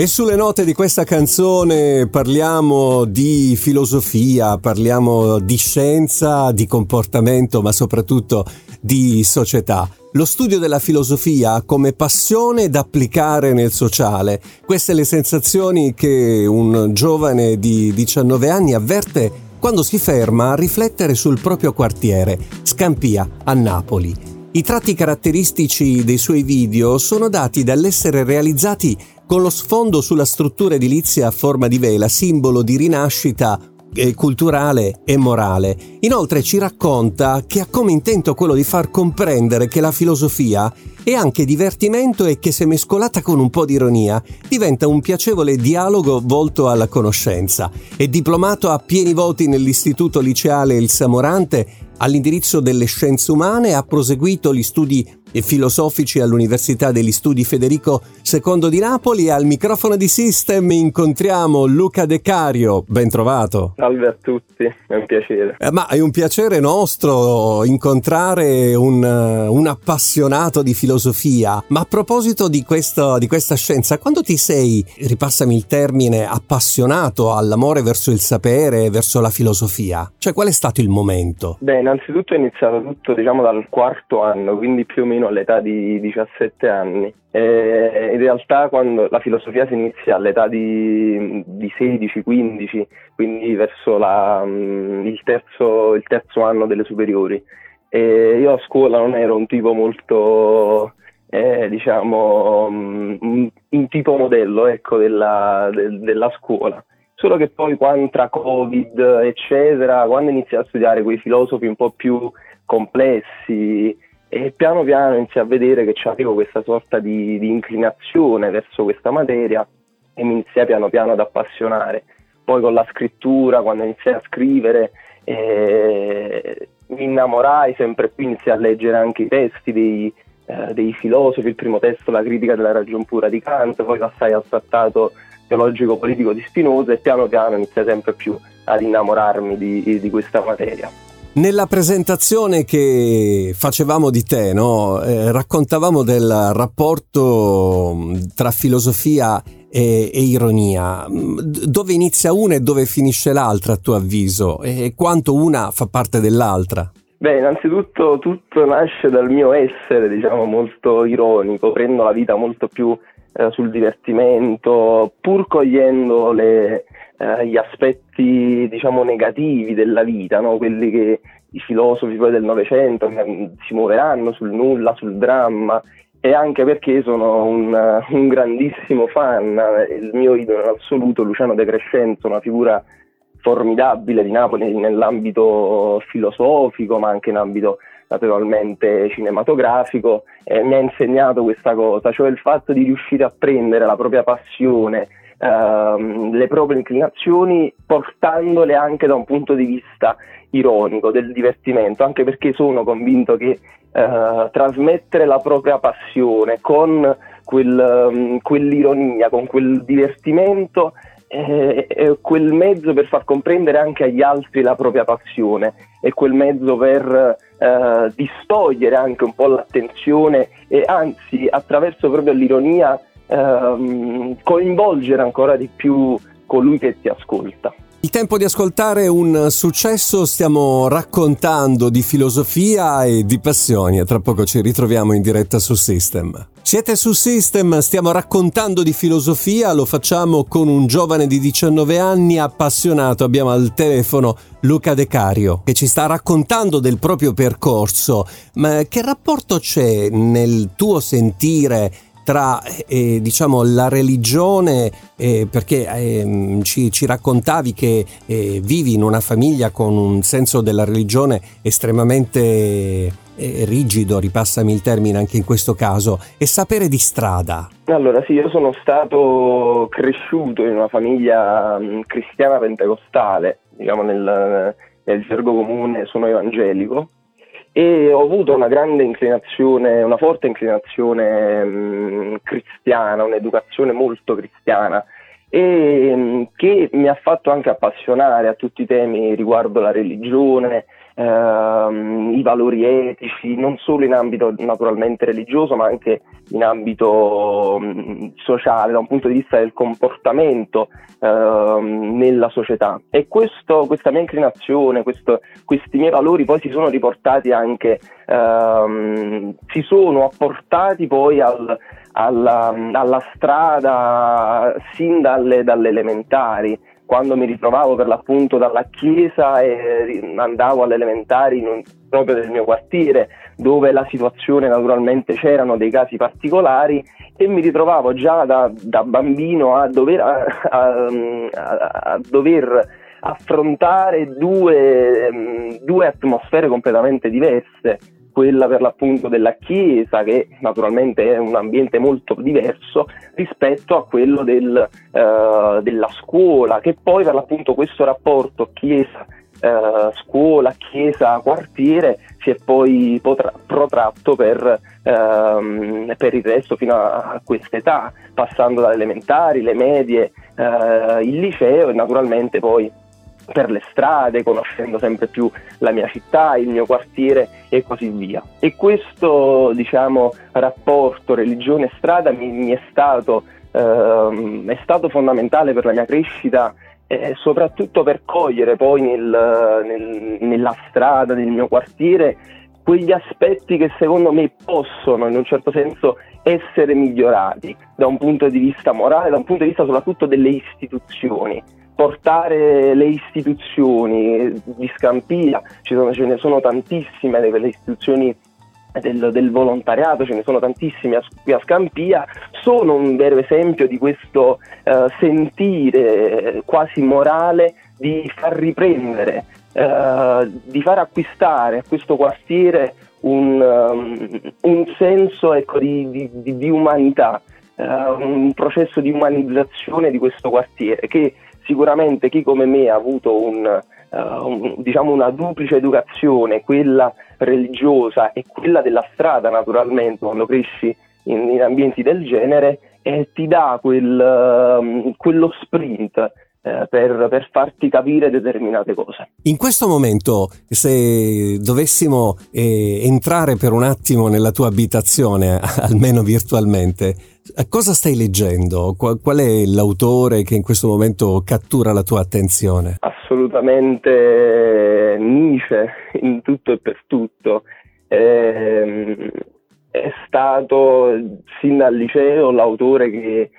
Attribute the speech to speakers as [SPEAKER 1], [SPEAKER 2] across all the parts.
[SPEAKER 1] E sulle note di questa canzone parliamo di filosofia, parliamo di scienza, di comportamento, ma soprattutto di società. Lo studio della filosofia come passione da applicare nel sociale. Queste le sensazioni che un giovane di 19 anni avverte quando si ferma a riflettere sul proprio quartiere, Scampia, a Napoli. I tratti caratteristici dei suoi video sono dati dall'essere realizzati con lo sfondo sulla struttura edilizia a forma di vela, simbolo di rinascita eh, culturale e morale. Inoltre ci racconta che ha come intento quello di far comprendere che la filosofia è anche divertimento e che se mescolata con un po' di ironia diventa un piacevole dialogo volto alla conoscenza. È diplomato a pieni voti nell'istituto liceale Il Samorante all'indirizzo delle scienze umane, ha proseguito gli studi e filosofici all'Università degli Studi Federico II di Napoli. Al microfono di System incontriamo Luca De Cario. Ben trovato.
[SPEAKER 2] Salve a tutti, è un piacere.
[SPEAKER 1] Eh, ma è un piacere nostro incontrare un, un, appassionato di filosofia. Ma a proposito di, questo, di questa scienza, quando ti sei, ripassami il termine, appassionato all'amore verso il sapere, verso la filosofia? Cioè, qual è stato il momento?
[SPEAKER 2] Beh, innanzitutto è iniziato tutto, diciamo, dal quarto anno, quindi più o meno bambino all'età di 17 anni. E in realtà quando la filosofia si inizia all'età di, di 16-15, quindi verso la, mm, il, terzo, il, terzo, anno delle superiori. E io a scuola non ero un tipo molto, eh, diciamo, mm, un, tipo modello ecco, della, de, della scuola solo che poi quando tra Covid, eccetera, quando inizi a studiare quei filosofi un po' più complessi, e piano piano iniziai a vedere che avevo questa sorta di, di, inclinazione verso questa materia e mi iniziai piano piano ad appassionare. Poi con la scrittura, quando iniziai a scrivere, eh, mi innamorai sempre più, iniziai a leggere anche i testi dei, eh, dei filosofi, il primo testo, La critica della ragion pura di Kant, poi passai al trattato teologico-politico di Spinoza e piano piano iniziai sempre più ad innamorarmi di, di questa materia.
[SPEAKER 1] Nella presentazione che facevamo di te, no? eh, raccontavamo del rapporto tra filosofia e, e, ironia. Dove inizia una e dove finisce l'altra, a tuo avviso? E quanto una fa parte dell'altra?
[SPEAKER 2] Beh, innanzitutto tutto nasce dal mio essere, diciamo, molto ironico. Prendo la vita molto più eh, sul divertimento, pur cogliendo le eh, gli aspetti diciamo negativi della vita, no? quelli che i filosofi poi del Novecento si muoveranno sul nulla, sul dramma e anche perché sono un, un grandissimo fan, il mio idolo in assoluto Luciano De Crescenzo, una figura formidabile di Napoli nell'ambito filosofico ma anche in ambito naturalmente cinematografico e mi ha insegnato questa cosa, cioè il fatto di riuscire a prendere la propria passione ehm, le proprie inclinazioni portandole anche da un punto di vista ironico, del divertimento, anche perché sono convinto che eh, trasmettere la propria passione con quel, um, quell'ironia, con quel divertimento è, è quel mezzo per far comprendere anche agli altri la propria passione, è quel mezzo per eh, distogliere anche un po' l'attenzione e anzi attraverso proprio l'ironia ehm, coinvolgere ancora di più colui che ti ascolta.
[SPEAKER 1] Il tempo di ascoltare un successo, stiamo raccontando di filosofia e di passioni e tra poco ci ritroviamo in diretta su System. Siete su System, stiamo raccontando di filosofia, lo facciamo con un giovane di 19 anni appassionato, abbiamo al telefono Luca De Cario che ci sta raccontando del proprio percorso, ma che rapporto c'è nel tuo sentire tra eh, diciamo, la religione, eh, perché eh, ci, ci, raccontavi che eh, vivi in una famiglia con un senso della religione estremamente eh, rigido, ripassami il termine anche in questo caso, e sapere di strada.
[SPEAKER 2] Allora sì, io sono stato cresciuto in una famiglia mh, cristiana pentecostale, diciamo nel, nel gergo comune sono evangelico e ho avuto una grande inclinazione, una forte inclinazione mh, mm, cristiana, un'educazione molto cristiana e mh, mm, che mi ha fatto anche appassionare a tutti i temi riguardo la religione i valori etici, non solo in ambito naturalmente religioso, ma anche in ambito mm, sociale, da un punto di vista del comportamento ehm, nella società. E questo, questa mia inclinazione, questo, questi miei valori poi si sono riportati anche, ehm, si sono apportati poi al, alla, alla, strada sin dalle, dalle elementari quando mi ritrovavo per l'appunto dalla chiesa e andavo alle elementari proprio del mio quartiere, dove la situazione naturalmente c'erano dei casi particolari e mi ritrovavo già da, da bambino a dover, a, a, a dover affrontare due, due atmosfere completamente diverse quella per l'appunto della Chiesa, che naturalmente è un ambiente molto diverso rispetto a quello del, uh, della scuola, che poi per l'appunto questo rapporto Chiesa, uh, scuola, Chiesa, quartiere si è poi potra- protratto per, uh, per, il resto fino a, a questa età, passando dalle elementari, le medie, eh, il liceo e naturalmente poi per le strade, conoscendo sempre più la mia città, il mio quartiere e così via. E questo diciamo, rapporto religione-strada mi, mi è, stato, ehm, è, stato, fondamentale per la mia crescita e soprattutto per cogliere poi nel, nel, nella strada del mio quartiere quegli aspetti che secondo me possono in un certo senso essere migliorati da un punto di vista morale, da un punto di vista soprattutto delle istituzioni portare le istituzioni di Scampia, sono, ce ne sono tantissime delle istituzioni del, del, volontariato, ce ne sono tantissime a, qui a Scampia, sono un vero esempio di questo eh, sentire quasi morale di far riprendere, eh, di far acquistare a questo quartiere un, um, un senso ecco, di, di, di, umanità, uh, un processo di umanizzazione di questo quartiere che sicuramente chi come me ha avuto un, uh, un, diciamo una duplice educazione, quella religiosa e quella della strada naturalmente quando cresci in, in ambienti del genere, eh, ti dà quel, uh, quello sprint eh, per, per, farti capire determinate cose.
[SPEAKER 1] In questo momento, se dovessimo eh, entrare per un attimo nella tua abitazione, almeno virtualmente, cosa stai leggendo? Qual, qual è l'autore che in questo momento cattura la tua attenzione?
[SPEAKER 2] Assolutamente Nietzsche, in tutto e per tutto. Eh, è stato sin dal liceo l'autore che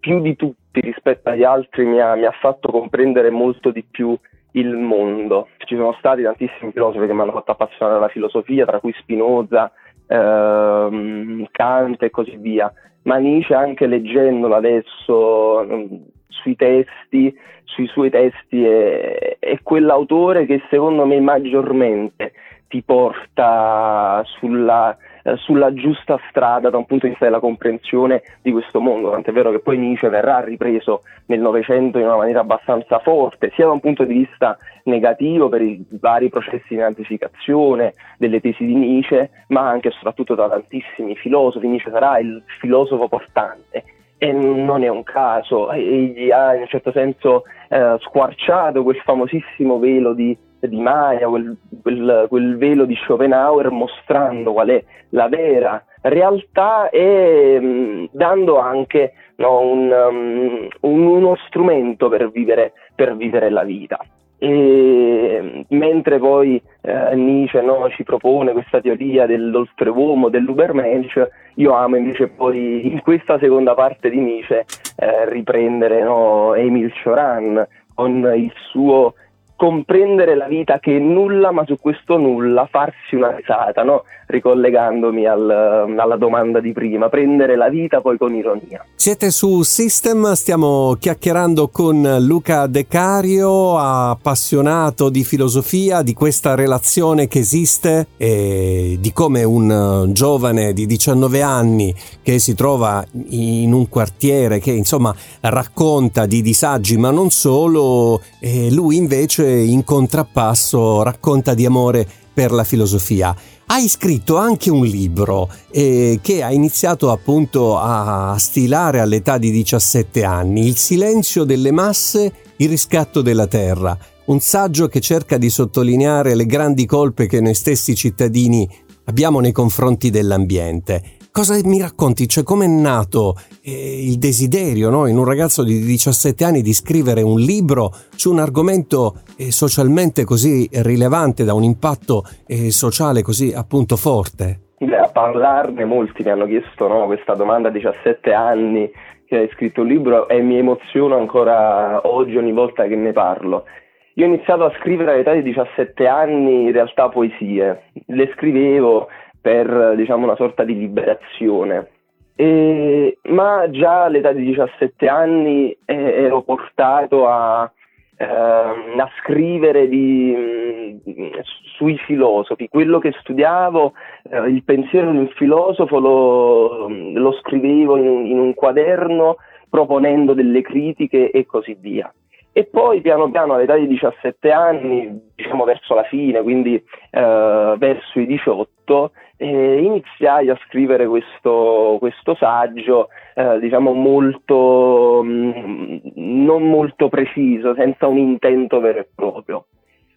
[SPEAKER 2] più di tutti rispetto agli altri mi ha, mi ha fatto comprendere molto di più il mondo. Ci sono stati tantissimi filosofi che mi hanno fatto appassionare alla filosofia, tra cui Spinoza, ehm, Kant e così via, ma Nietzsche anche leggendolo adesso mm, sui testi, sui suoi testi è, è quell'autore che secondo me maggiormente ti porta sulla, eh, sulla, giusta strada da un punto di vista della comprensione di questo mondo, tant'è vero che poi Nietzsche verrà ripreso nel Novecento in una maniera abbastanza forte, sia da un punto di vista negativo per i vari processi di nazificazione delle tesi di Nietzsche, ma anche e soprattutto da tantissimi filosofi. Nietzsche sarà il filosofo portante e non è un caso, egli ha in un certo senso eh, squarciato quel famosissimo velo di di Maya, quel, quel, quel, velo di Schopenhauer mostrando qual è la vera realtà e mh, mm, dando anche no, un, um, un, uno strumento per vivere, per vivere la vita. E, mentre poi eh, Nietzsche no, ci propone questa teoria dell'oltreuomo, dell'Ubermensch, io amo invece poi in questa seconda parte di Nietzsche eh, riprendere no, Emil Cioran con il suo comprendere la vita che è nulla, ma su questo nulla farsi una risata, no? ricollegandomi al, alla domanda di prima, prendere la vita poi con ironia.
[SPEAKER 1] Siete su System, stiamo chiacchierando con Luca De Cario, appassionato di filosofia, di questa relazione che esiste e di come un giovane di 19 anni che si trova in un quartiere che insomma racconta di disagi ma non solo, lui invece in contrappasso racconta di amore per la filosofia. Hai scritto anche un libro eh, che ha iniziato appunto a stilare all'età di 17 anni, Il silenzio delle masse, il riscatto della terra. un saggio che cerca di sottolineare le grandi colpe che noi stessi cittadini abbiamo nei confronti dell'ambiente. Cosa mi racconti? Cioè, com'è nato eh, il desiderio no? in un ragazzo di 17 anni di scrivere un libro su un argomento eh, socialmente così rilevante, da un impatto eh, sociale così appunto forte?
[SPEAKER 2] A parlarne molti mi hanno chiesto no? questa domanda a 17 anni che hai scritto un libro e mi emoziono ancora oggi ogni volta che ne parlo. Io ho iniziato a scrivere all'età di 17 anni in realtà poesie, le scrivevo per diciamo una sorta di liberazione. E, ma già all'età di 17 anni eh, ero portato a, eh, a scrivere di, mm, sui filosofi. Quello che studiavo, eh, il pensiero di un filosofo lo, lo scrivevo in, in un quaderno proponendo delle critiche e così via. E poi piano piano all'età di 17 anni, diciamo verso la fine, quindi eh, verso i 18, eh, iniziai a scrivere questo, questo saggio, eh, diciamo molto, mh, mm, non molto preciso, senza un intento vero e proprio.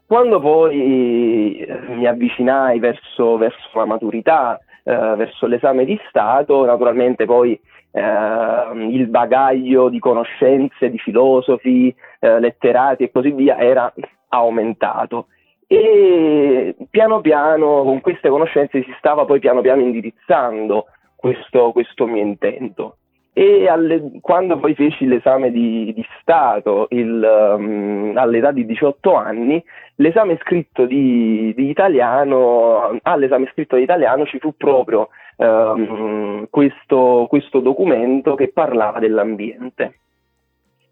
[SPEAKER 2] Quando poi eh, mi avvicinai verso, verso la maturità, eh, verso l'esame di Stato, naturalmente poi eh, il bagaglio di conoscenze di filosofi, eh, letterati e così via era aumentato e piano piano con queste conoscenze si stava poi piano piano indirizzando questo, questo mio intento. E alle, quando poi feci l'esame di, di Stato il, um, all'età di 18 anni, l'esame scritto di, di italiano, all'esame scritto di italiano ci fu proprio um, questo, questo documento che parlava dell'ambiente.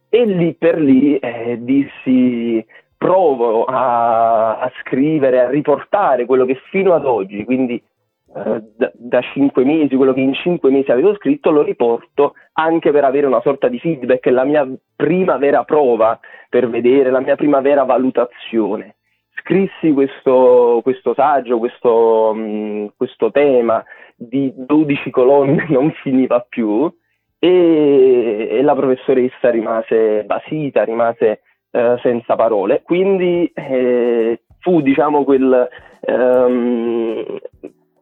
[SPEAKER 2] E lì per lì eh, dissi provo a, a, scrivere, a riportare quello che fino ad oggi, quindi eh, da, da, cinque mesi, quello che in cinque mesi avevo scritto, lo riporto anche per avere una sorta di feedback, la mia prima vera prova per vedere, la mia prima vera valutazione. Scrissi questo, questo saggio, questo, mh, questo tema di 12 colonne, non finiva più, e, e la professoressa rimase basita, rimase eh, senza parole. Quindi eh, fu diciamo quel, um,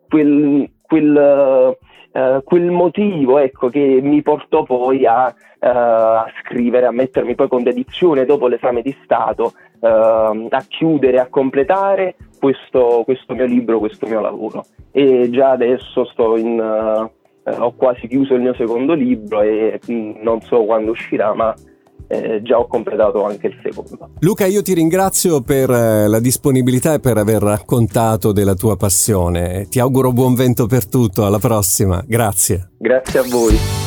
[SPEAKER 2] quel, quel, uh, quel motivo ecco, che mi portò poi a, uh, a, scrivere, a mettermi poi con dedizione dopo l'esame di Stato, uh, a chiudere, a completare questo, questo, mio libro, questo mio lavoro. E già adesso sto in, ho quasi chiuso il mio secondo libro e mh, mm, non so quando uscirà, ma eh, già ho completato anche il secondo.
[SPEAKER 1] Luca, io ti ringrazio per eh, la disponibilità e per aver raccontato della tua passione. Ti auguro buon vento per tutto, alla prossima. Grazie.
[SPEAKER 2] Grazie a voi.